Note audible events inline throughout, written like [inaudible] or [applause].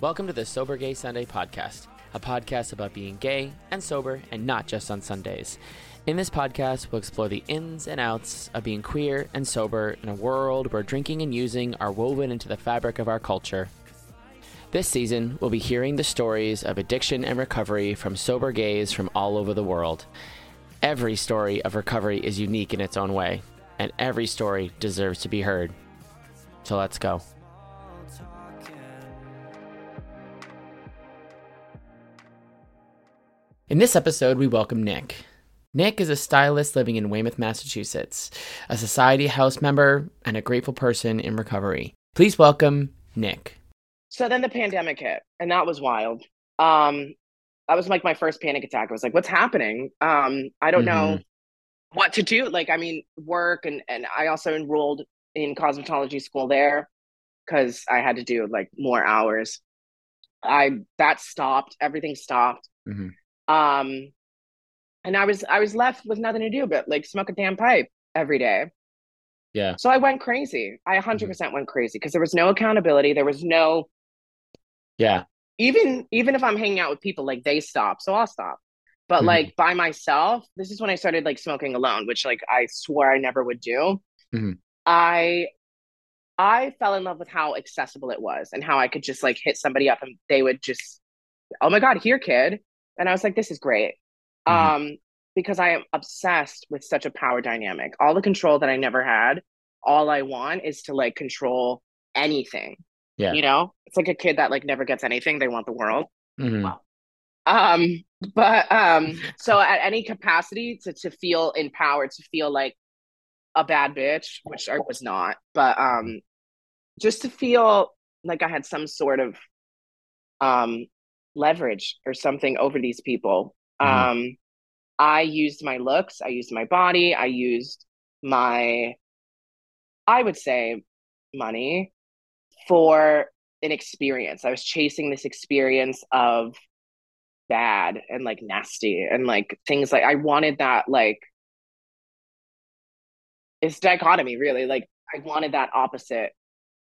Welcome to the Sober Gay Sunday podcast, a podcast about being gay and sober and not just on Sundays. In this podcast, we'll explore the ins and outs of being queer and sober in a world where drinking and using are woven into the fabric of our culture. This season, we'll be hearing the stories of addiction and recovery from sober gays from all over the world. Every story of recovery is unique in its own way, and every story deserves to be heard. So let's go. In this episode, we welcome Nik. Nik is a stylist living in Weymouth, Massachusetts, a Society House member, and a grateful person in recovery. Please welcome Nik. So then the pandemic hit, and that was wild. Um, that was like my first panic attack. I was like, "What's happening? Um, I don't know what to do." Like, I mean, work, and and I also enrolled in cosmetology school there because I had to do like more hours. I that stopped. Everything stopped. Mhm. Um, and I was I was left with nothing to do but like smoke a damn pipe every day. Yeah. So I went crazy. I 100% went crazy because there was no accountability. There was no Yeah. even even if I'm hanging out with people, like they stop, so I'll stop. But Mhm. like by myself, this is when I started like smoking alone, which like I swore I never would do. Mhm. I I fell in love with how accessible it was and how I could just like hit somebody up and they would just, oh my God, here, kid. And I was like, this is great. Mhm. Um, because I am obsessed with such a power dynamic. All the control that I never had, all I want is to like control anything. Yeah. You know, it's like a kid that like never gets anything, they want the world. Mhm. Um, but um, [laughs] so at any capacity to to feel empowered, to feel like a bad bitch, which I was not, but um, just to feel like I had some sort of um leverage or something over these people. Mhm. Um, I used my looks, I used my body, I used my, I would say, money for an experience. I was chasing this experience of bad and like nasty and like things like I wanted that like it's dichotomy really like I wanted that opposite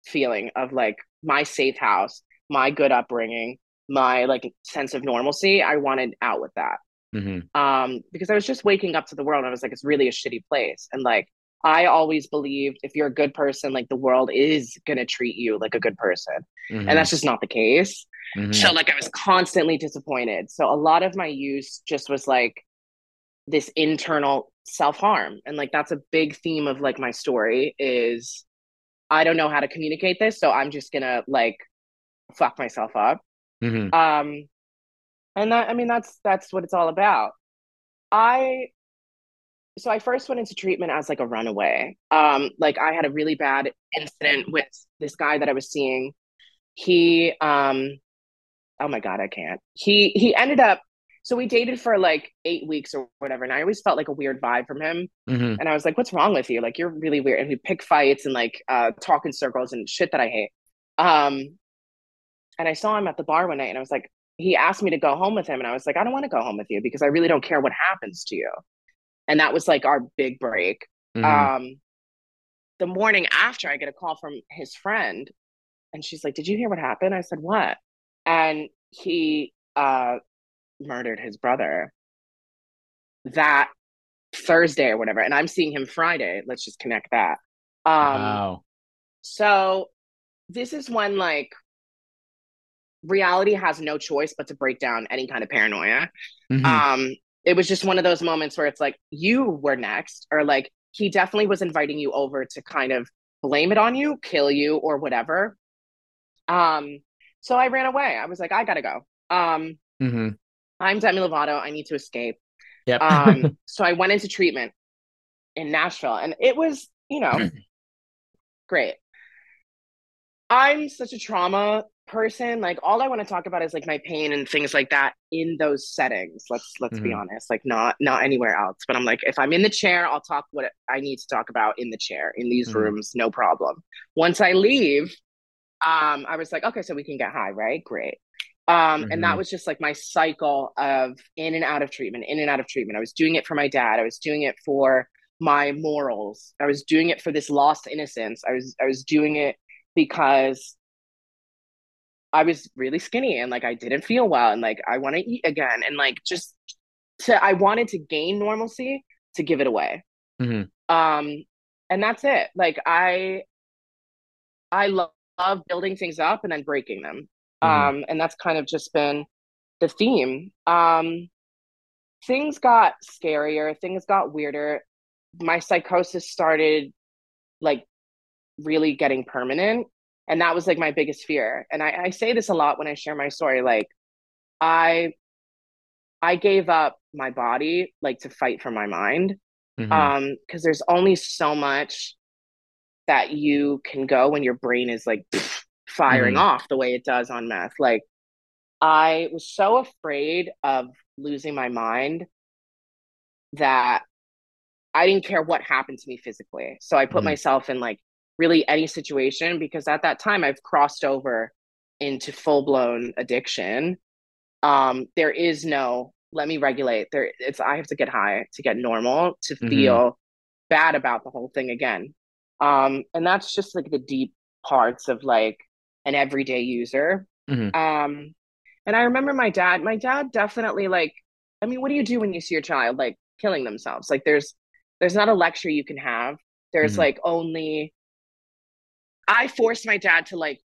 feeling of like my safe house, my good upbringing, my like sense of normalcy. I wanted out with that Mhm. um because I was just waking up to the world and I was like it's really a shitty place and like I always believed if you're a good person like the world is going to treat you like a good person Mhm. and that's just not the case Mhm. so like I was constantly disappointed. So a lot of my use just was like this internal self-harm. And like that's a big theme of like my story is I don't know how to communicate this, so I'm just gonna like fuck myself up. Mhm. Um and that I mean that's that's what it's all about. I so I first went into treatment as like a runaway. Um like I had a really bad incident with this guy that I was seeing. He um oh my god, I can't. He he ended up so we dated for like 8 weeks or whatever and I always felt like a weird vibe from him Mhm. and I was like what's wrong with you? Like you're really weird and we pick fights and like uh talk in circles and shit that I hate. Um and I saw him at the bar one night and I was like he asked me to go home with him and I was like I don't want to go home with you because I really don't care what happens to you. And that was like our big break. Mhm. Um the morning after I get a call from his friend and she's like, "Did you hear what happened?" I said, "What?" And he uh murdered his brother that Thursday or whatever and I'm seeing him Friday. Let's just connect that. Um wow. so this is when like reality has no choice but to break down any kind of paranoia. Mhm. Um it was just one of those moments where it's like you were next or like he definitely was inviting you over to kind of blame it on you, kill you or whatever. Um so I ran away. I was like I got to go. Um mm-hmm. I'm Demi Lovato. I need to escape. Yep. Um [laughs] so I went into treatment in Nashville and it was, you know, great. I'm such a trauma person. Like all I want to talk about is like my pain and things like that in those settings. Let's let's be Mhm. honest. Like not not anywhere else. But I'm like, if I'm in the chair, I'll talk what I need to talk about in the chair, in these Mhm. rooms, no problem. Once I leave, um, I was like, okay, so we can get high, right? Great. Um, and that Mhm. was just like my cycle of in and out of treatment, in and out of treatment. I was doing it for my dad. I was doing it for my morals. I was doing it for this lost innocence. I was I was doing it because I was really skinny and like I didn't feel well and like I want to eat again and like just to I wanted to gain normalcy to give it away. Mm-hmm. Um and that's it. Like I I love, love building things up and then breaking them. Mm-hmm. Um and that's kind of just been the theme. Um things got scarier, things got weirder. My psychosis started like really getting permanent and that was like my biggest fear and I, I say this a lot when i share my story like i i gave up my body like to fight for my mind mm-hmm. um because there's only so much that you can go when your brain is like pff, firing mm-hmm. off the way it does on meth like i was so afraid of losing my mind that i didn't care what happened to me physically so i put mm-hmm. myself in like really any situation because at that time I've crossed over into full blown addiction. Um, there is no let me regulate. There it's I have to get high to get normal to mm-hmm. feel bad about the whole thing again. Um, and that's just like the deep parts of like an everyday user. Mm-hmm. Um, and I remember my dad, my dad definitely like, I mean, what do you do when you see your child like killing themselves? Like there's there's not a lecture you can have. There's mm-hmm. like only I forced my dad to like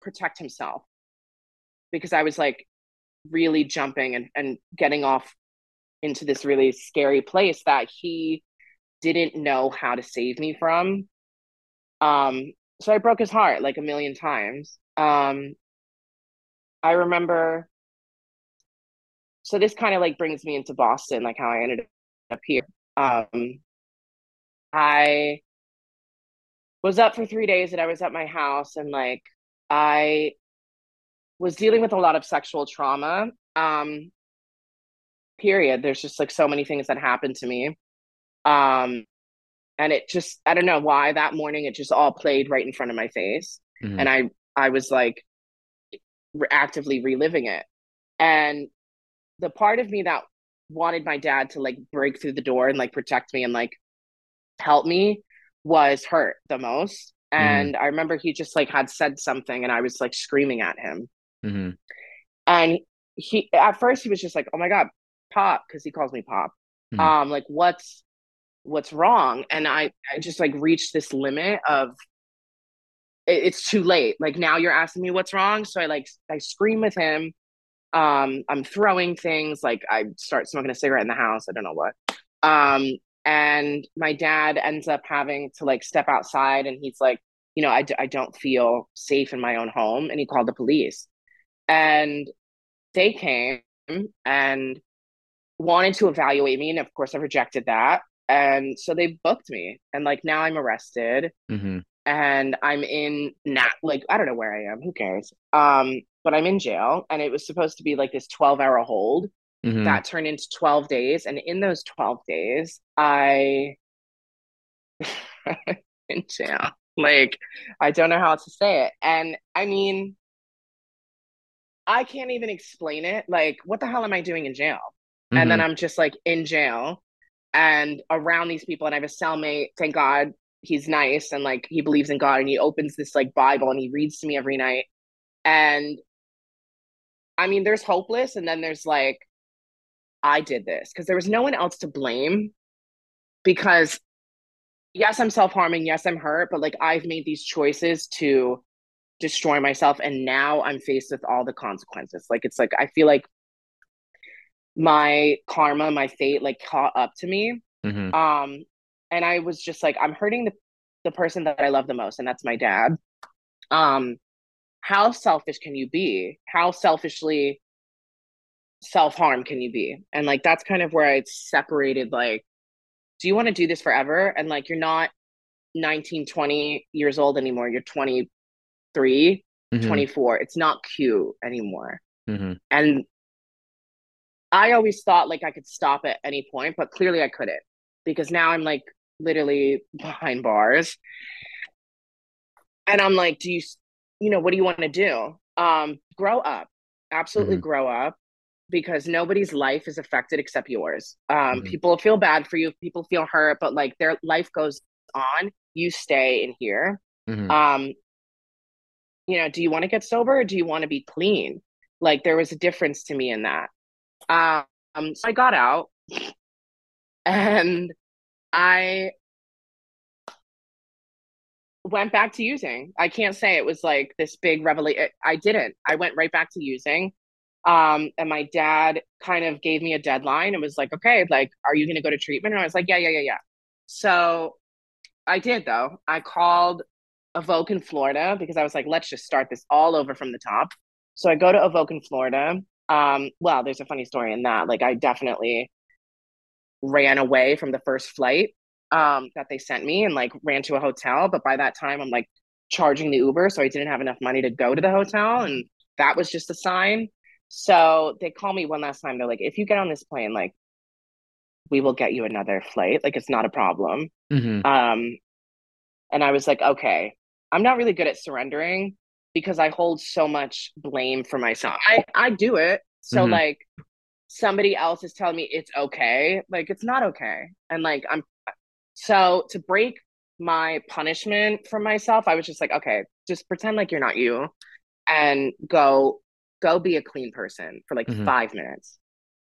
protect himself because I was like really jumping and, and getting off into this really scary place that he didn't know how to save me from. Um, so I broke his heart like a million times. Um, I remember. So this kind of like brings me into Boston, like how I ended up here. Um, I was up for three days and I was at my house and like I was dealing with a lot of sexual trauma. Um, period. There's just like so many things that happened to me. Um, and it just I don't know why that morning it just all played right in front of my face, mm-hmm. and I I was like re- actively reliving it, and the part of me that wanted my dad to like break through the door and like protect me and like help me was hurt the most. Mm-hmm. And mm-hmm. I remember he just like had said something and I was like screaming at him. Mm-hmm. And he at first he was just like, Oh my God, Pop, because he calls me Pop. Mm-hmm. Um, like what's what's wrong? And I, I just like reached this limit of it, it's too late. Like now you're asking me what's wrong. So I like I scream with him. Um, I'm throwing things like I start smoking a cigarette in the house. I don't know what. Um, and my dad ends up having to like step outside and he's like you know I d- I don't feel safe in my own home and he called the police. And they came and wanted to evaluate me and of course i rejected that. And so they booked me and like now i'm arrested mm-hmm. and i'm in not like i don't know where i am who cares? Um but i'm in jail and it was supposed to be like this 12 hour hold Mm-hmm. That turned into 12 days. And in those 12 days, I [laughs] in jail. Like, I don't know how to say it. And I mean, I can't even explain it. Like, what the hell am I doing in jail? Mm-hmm. And then mm-hmm. I'm just like in jail and around these people. And I have a cellmate, thank God he's nice and like he believes in God and he opens this like Bible and he reads to me every night. And I mean, there's hopeless, and then there's like I did this because there was no one else to blame. Because yes, I'm self harming. Yes, I'm hurt, but like I've made these choices to destroy myself. And now I'm faced with all the consequences. Like it's like, I feel like my karma, my fate, like caught up to me. Mm-hmm. Um, and I was just like, I'm hurting the, the person that I love the most, and that's my dad. Um, how selfish can you be? How selfishly self harm can you be? And like that's kind of where I separated like, do you want to do this forever? And like you're not 19, 20 years old anymore. You're 23, mm-hmm. 24. It's not cute anymore. Mm-hmm. And I always thought like I could stop at any point, but clearly I couldn't because now I'm like literally [laughs] behind bars. And I'm like, do you, you know, what do you want to do? Um, grow up, absolutely mm-hmm. grow up because nobody's life is affected except yours. Um, mm-hmm. People feel bad for you, people feel hurt, but like their life goes on. You stay in here. Mm-hmm. Um, you know, do you want to get sober or do you want to be clean? Like there was a difference to me in that. Um, so I got out [laughs] and I went back to using. I can't say it was like this big revelation. I didn't. I went right back to using. Um, and my dad kind of gave me a deadline and was like, okay, like, are you going to go to treatment? And I was like, yeah, yeah, yeah, yeah. So I did though. I called Evoke in Florida because I was like, let's just start this all over from the top. So I go to Evoke in Florida. Um, well, there's a funny story in that. Like, I definitely ran away from the first flight um, that they sent me and like ran to a hotel. But by that time, I'm like charging the Uber. So I didn't have enough money to go to the hotel. And that was just a sign. So they call me one last time. They're like, if you get on this plane, like, we will get you another flight. Like, it's not a problem. Mm-hmm. Um, and I was like, okay, I'm not really good at surrendering because I hold so much blame for myself. I, I do it. So, Mhm. like, somebody else is telling me it's okay. Like, it's not okay. And, like, I'm so to break my punishment from myself, I was just like, okay, just pretend like you're not you and go go be a clean person for like Mhm. five minutes.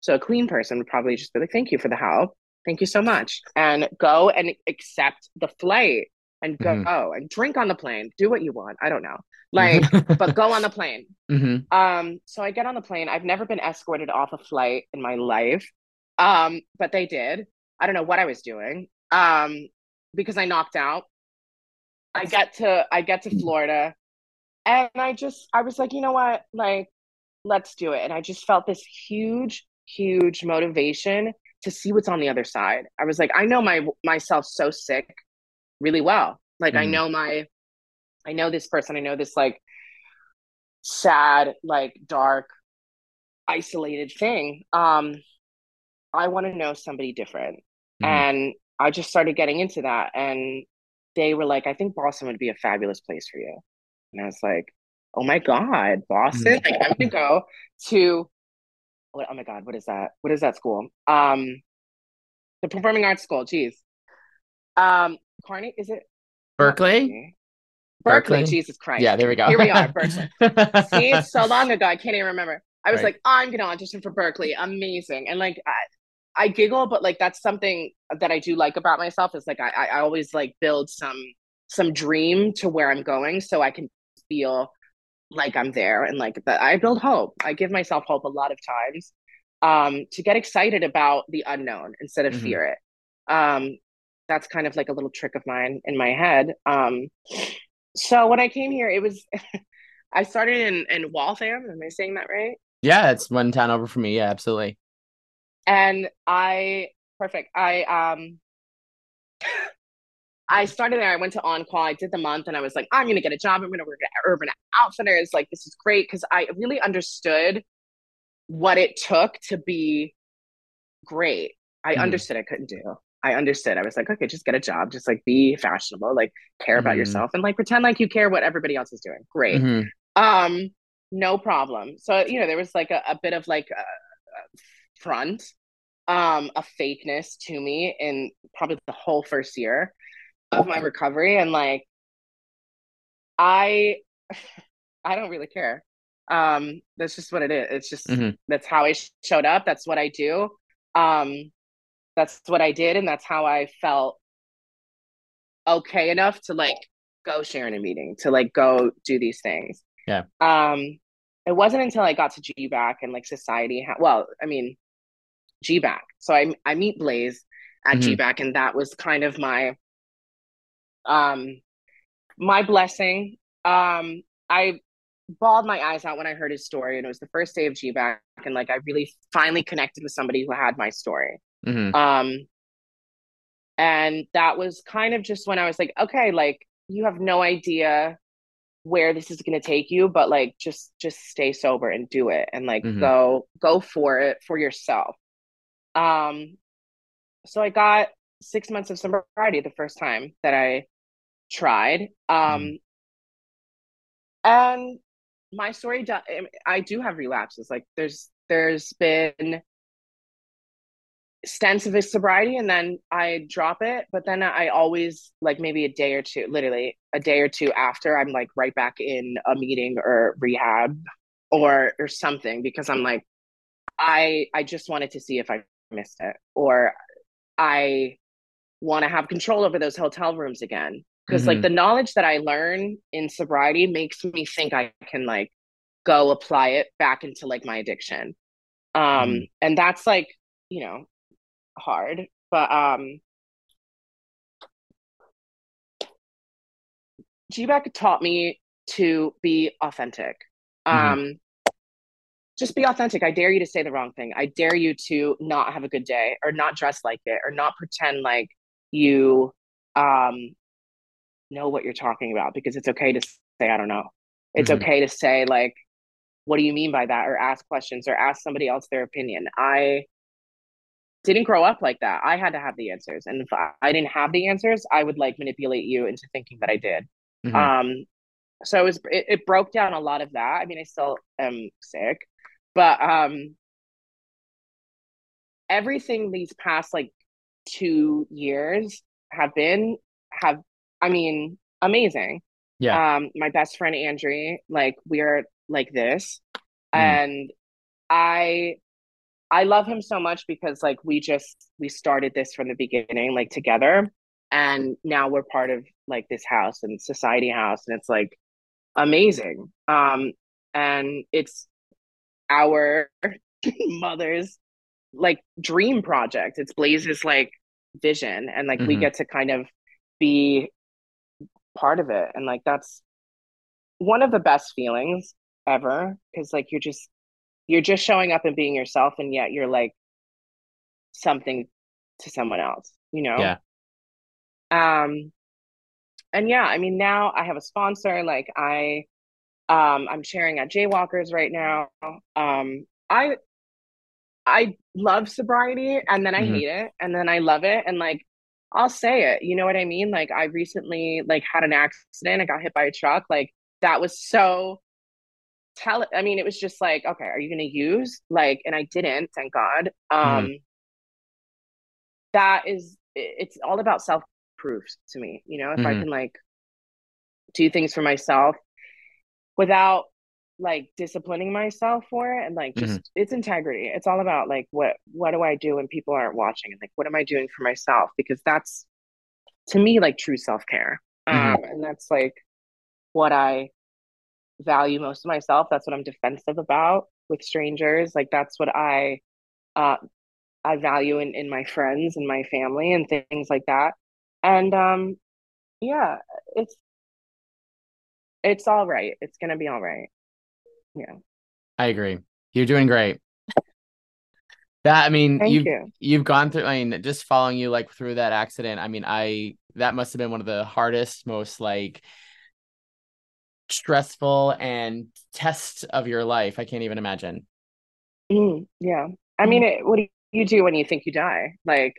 So a clean person would probably just be like, thank you for the help. Thank you so much. And go and accept the flight and go Mhm. and drink on the plane. Do what you want. I don't know. Like, [laughs] but go on the plane. hmm Um, so I get on the plane. I've never been escorted off a flight in my life. Um, but they did. I don't know what I was doing. Um, because I knocked out. I get to I get to Florida and I just I was like, you know what? Like, let's do it. And I just felt this huge, huge motivation to see what's on the other side. I was like, I know my myself so sick really well. Like I Mhm. know my I know this person, I know this like sad, like dark, isolated thing. Um, I want to know somebody different. Mhm. And I just started getting into that. And they were like, I think Boston would be a fabulous place for you. And I was like, oh my God, Boston? Like, I'm to go to, what, oh my God, what is that? What is that school? Um, the Performing Arts School, Jeez. Um, Carney, is it? Berklee? Berklee, Berklee? Jesus Christ. Yeah, there we go. Here we are, Berklee. [laughs] See, it's so long ago, I can't even remember. I was Right. like, I'm gonna audition for Berklee. Amazing. And like I, I giggle, but like that's something that I do like about myself is like I, I I always like build some some dream to where I'm going so I can feel like I'm there and like that I build hope. I give myself hope a lot of times um to get excited about the unknown instead of Mhm. fear it. Um that's kind of like a little trick of mine in my head. Um so when I came here, it was [laughs] I started in in Waltham. Am I saying that right? yeah, it's one town over from me. Yeah, absolutely. And I perfect. I um I started there. I went to on call. I did the month, and I was like, I'm gonna get a job. I'm gonna work at Urban Outfitters. Like this is great because I really understood what it took to be great. I Mhm. understood I couldn't do. I understood. I was like, okay, just get a job. Just like be fashionable. Like care about Mhm. yourself and like pretend like you care what everybody else is doing. Great. Mhm. Um, no problem. So you know, there was like a, a bit of like a, a front, um, a fakeness to me in probably the whole first year of my recovery, and like, I, [laughs] I don't really care. Um, that's just what it is. It's just Mhm. that's how I sh- showed up. That's what I do. Um, that's what I did, and that's how I felt okay enough to like go share in a meeting, to like go do these things. Yeah. Um, it wasn't until I got to GBAC and like society. Ha- well, I mean, GBAC. So I I meet Blaze at Mhm. GBAC, and that was kind of my um my blessing. Um, I bawled my eyes out when I heard his story, and it was the first day of GBAC, and like I really finally connected with somebody who had my story. Mhm. Um, and that was kind of just when I was like, okay, like you have no idea where this is going to take you, but like just just stay sober and do it, and like Mhm. go go for it for yourself. Um, so I got six months of sobriety the first time that I tried. Um, and my story, do- I do have relapses. Like there's there's been sense of sobriety and then I drop it. But then I always like maybe a day or two, literally a day or two after, I'm like right back in a meeting or rehab or or something because I'm like, I I just wanted to see if I missed it or I want to have control over those hotel rooms again. Because mm-hmm. like the knowledge that I learn in sobriety makes me think I can like go apply it back into like my addiction. Um mm-hmm. and that's like, you know, hard. But um GBEC taught me to be authentic. Mm-hmm. Um just be authentic. I dare you to say the wrong thing. I dare you to not have a good day or not dress like it or not pretend like you um know what you're talking about because it's okay to say I don't know. It's mm-hmm. okay to say like what do you mean by that or ask questions or ask somebody else their opinion. I didn't grow up like that. I had to have the answers. And if I didn't have the answers, I would like manipulate you into thinking that I did. Mm-hmm. Um so it was it, it broke down a lot of that. I mean, I still am sick, but um everything these past like two years have been have I mean amazing. Yeah. Um, my best friend Andrew, like we're like this, mm. and I I love him so much because like we just we started this from the beginning like together and now we're part of like this house and society house and it's like amazing um and it's our [laughs] mother's like dream project it's blaze's like vision and like mm-hmm. we get to kind of be part of it and like that's one of the best feelings ever because like you're just you're just showing up and being yourself and yet you're like something to someone else you know yeah um and yeah i mean now i have a sponsor like i um i'm sharing at jaywalkers right now um i i love sobriety and then i mm-hmm. hate it and then i love it and like i'll say it you know what i mean like i recently like had an accident i got hit by a truck like that was so tell i mean it was just like okay are you going to use like and i didn't thank god mm-hmm. um mm-hmm. that is it's all about self proof to me you know if mm-hmm. i can like do things for myself without like disciplining myself for it and like just mm-hmm. it's integrity it's all about like what what do i do when people aren't watching and like what am i doing for myself because that's to me like true self-care mm-hmm. um and that's like what i value most of myself. That's what I'm defensive about with strangers. Like that's what I uh I value in, in my friends and my family and things like that. And um yeah, it's it's all right. It's gonna be all right. Yeah. I agree. You're doing great. That I mean, Thank you've you. you've gone through. I mean, just following you like through that accident. I mean, I that must have been one of the hardest, most like stressful and test of your life. I can't even imagine. Mm, yeah. I mean, mm. it, what do you do when you think you die? Like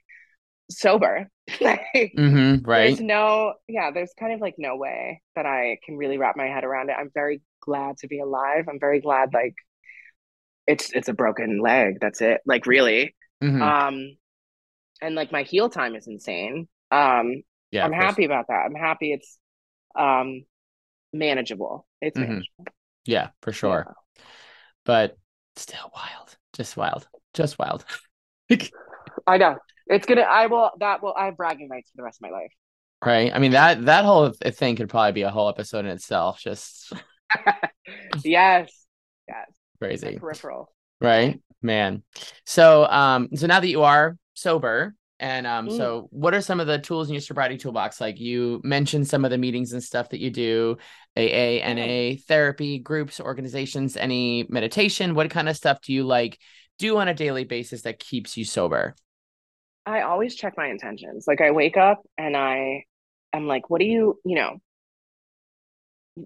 sober. [laughs] like, mm-hmm, right. There's no, yeah, there's kind of like no way that I can really wrap my head around it. I'm very glad to be alive. I'm very glad, like, it's it's a broken leg. That's it. Like, really. Mm-hmm. Um, and like my heal time is insane. Um, yeah, I'm happy about that. I'm happy it's um manageable. It's mm-hmm. manageable. Yeah, for sure. Yeah. But still wild. Just wild. Just wild. [laughs] I know. It's gonna I will that will I have bragging rights for the rest of my life. Right. I mean that that whole thing could probably be a whole episode in itself. Just [laughs] [laughs] yes. Yes. Crazy. peripheral. Right. Man. So um so now that you are sober, and um, mm. so what are some of the tools in your sobriety toolbox? Like you mentioned some of the meetings and stuff that you do, AA, NA, therapy, groups, organizations, any meditation? What kind of stuff do you like do on a daily basis that keeps you sober? I always check my intentions. Like I wake up and I am like, what do you, you know,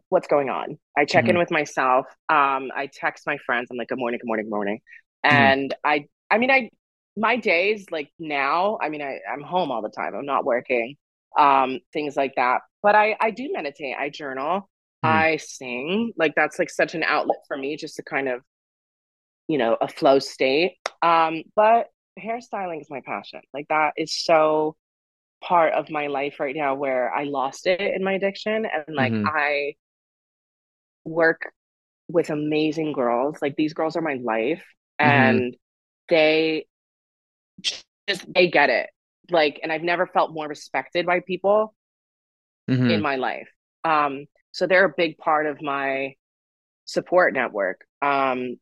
what's going on? I check mm-hmm. in with myself. Um, I text my friends. I'm like, good morning, good morning, good morning. Mm-hmm. And mm-hmm. I I mean, I my days like now i mean I, i'm home all the time i'm not working um things like that but i i do meditate i journal mm. i sing like that's like such an outlet for me just to kind of you know a flow state um but hairstyling is my passion. Like that is so part of my life right now where I lost it in my addiction and like Mhm. I work with amazing girls. Like these girls are my life Mhm. and they just they get it. Like and I've never felt more respected by people Mhm. in my life. Um so they're a big part of my support network. Um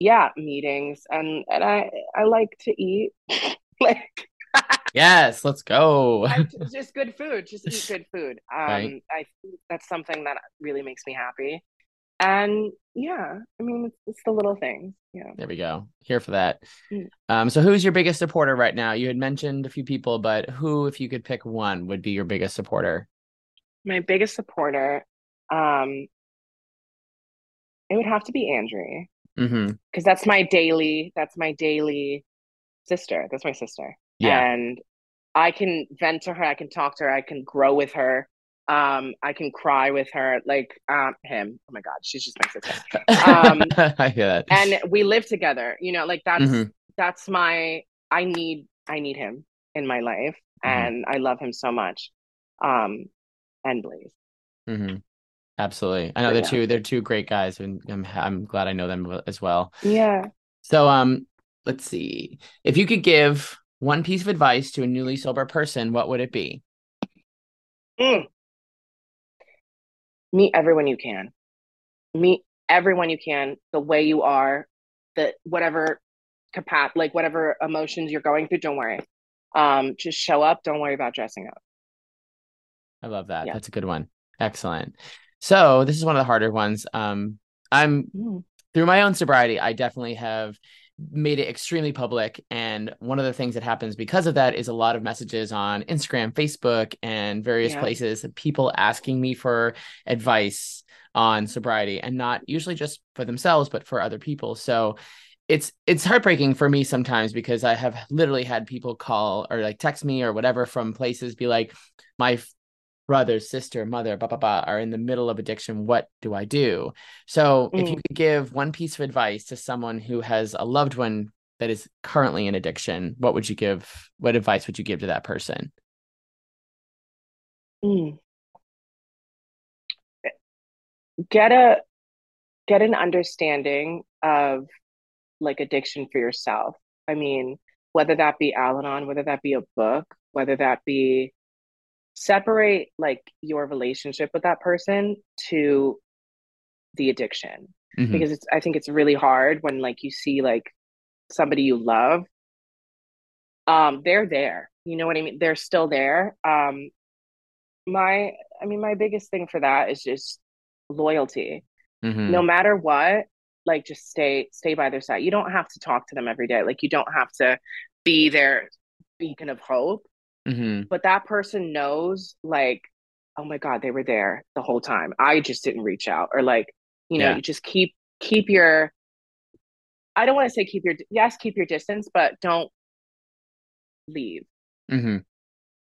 yeah, meetings and and I I like to eat [laughs] like Yes, let's go. I, [laughs] just good food, just eat good food. Um Right. I think that's something that really makes me happy. And yeah, I mean it's, it's the little things. Yeah. There we go. Here for that. Mm. Um, so who's your biggest supporter right now? You had mentioned a few people, but who, if you could pick one, would be your biggest supporter? My biggest supporter um it would have to be Andrew Mm-hmm. because that's my daily that's my daily sister. That's my sister. Yeah. and I can vent to her, I can talk to her, I can grow with her, um, I can cry with her, like um him. Oh my God, she's just my sister. Um, [laughs] I hear that. And we live together, you know, like that's Mhm. that's my I need I need him in my life Mhm. and I love him so much. Um and Blaze. hmm Absolutely. I know they're yeah. two. They're two great guys, and I'm I'm glad I know them as well. Yeah. So, um, let's see. If you could give one piece of advice to a newly sober person, what would it be? Mm. Meet everyone you can. Meet everyone you can the way you are, the whatever capat like whatever emotions you're going through, don't worry. Um, just show up, don't worry about dressing up. I love that. Yeah. That's a good one. Excellent. So, this is one of the harder ones. Um, I'm Mm. through my own sobriety, I definitely have made it extremely public. And one of the things that happens because of that is a lot of messages on Instagram, Facebook, and various Yeah. places, people asking me for advice on sobriety and not usually just for themselves, but for other people. So it's it's heartbreaking for me sometimes because I have literally had people call or like text me or whatever from places be like, my brother, sister, mother, blah, blah, blah, are in the middle of addiction. What do I do? So, if you Mm. could give one piece of advice to someone who has a loved one that is currently in addiction, what would you give? What advice would you give to that person? Mm. Get a get an understanding of like addiction for yourself. I mean, whether that be Al-Anon, whether that be a book, whether that be separate like your relationship with that person to the addiction Mhm. because it's I think it's really hard when like you see like somebody you love um they're there. You know what I mean? They're still there. Um my I mean my biggest thing for that is just loyalty. Mhm. No matter what, like just stay stay by their side. You don't have to talk to them every day. Like you don't have to be their beacon of hope, Mhm. but that person knows like oh my god, they were there the whole time. I just didn't reach out or like, you know, Yeah. you just keep keep your I don't want to say keep your yes, keep your distance, but don't leave Mhm.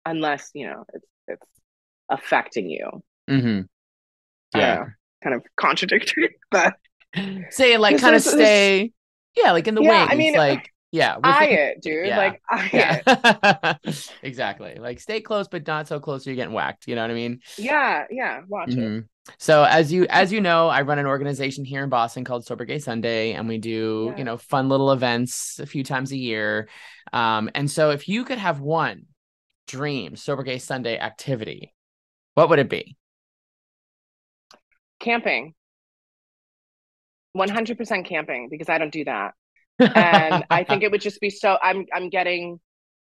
unless, you know, it's it's affecting you. Mhm. Yeah. kind of contradictory, [laughs] but Say like kind of this- stay. Yeah, like in the Yeah, I mean, like yeah, eye it, dude. yeah. Like eye Yeah. it. [laughs] exactly. Like stay close, but not so close you're getting whacked. You know what I mean? Yeah, yeah. Watch it. Mhm. So as you as you know, I run an organization here in Boston called Sober Gay Sunday, and we do Yeah. you know fun little events a few times a year. Um, and so if you could have one dream Sober Gay Sunday activity, what would it be? Camping. 100% camping because I don't do that. And [laughs] I think it would just be so I'm I'm getting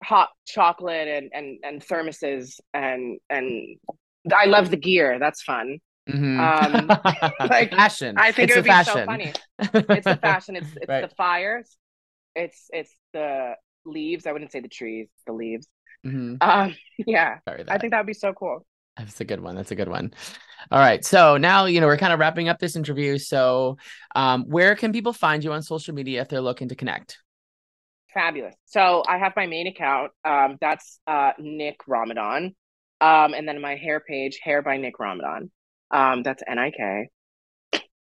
hot chocolate and and and thermoses and and I love the gear. That's fun. Mhm. um, [laughs] like, fashion. I think It's it would be so funny. [laughs] It's the fashion. It's it's Right. the fires. It's it's the leaves. I wouldn't say the trees, the leaves. Mhm. Um yeah. I think that would be so cool. That's a good one. That's a good one. All right. So now, you know, we're kind of wrapping up this interview. So, um, where can people find you on social media if they're looking to connect? Fabulous. So I have my main account. Um, that's uh, Nik Ramadan. Um, and then my hair page, Hair by Nik Ramadan. Um, that's N I K.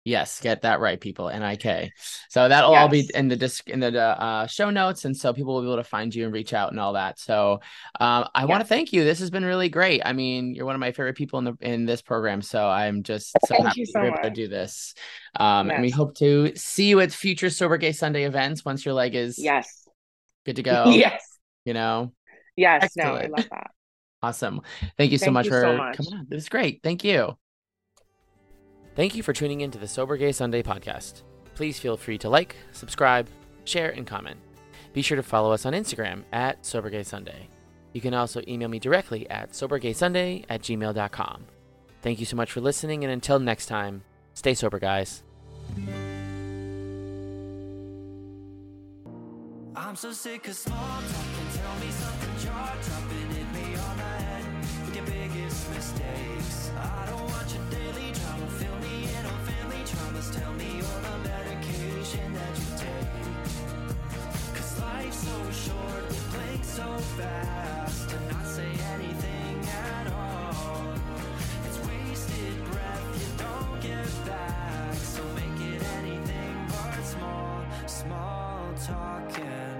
Yes, get that right, people. N I K. So that'll all be in the disc in the uh, show notes, and so people will be able to find you and reach out and all that. So um, I want to thank you. This has been really great. I mean, you're one of my favorite people in the in this program, so I'm just so Thank happy you so you're able to do this. Um, And we hope to see you at future Sober Gay Sunday events once your leg is Yes. good to [laughs] go. Yes. You know, Yes. No, I love that. awesome. Thank you so Thank much you for so much. coming on. It was great. Thank you. Thank you for tuning in to the Sober Gay Sunday podcast. Please feel free to like, subscribe, share, and comment. Be sure to follow us on Instagram at Sober Gay Sunday. You can also email me directly at sobergaysunday at gmail.com. Thank you so much for listening, and until next time, stay sober, guys. I'm so sick of small talking. Tell me something short, blink so fast. To not say anything at all. It's wasted breath, you don't get back. So make it anything but small, small talking.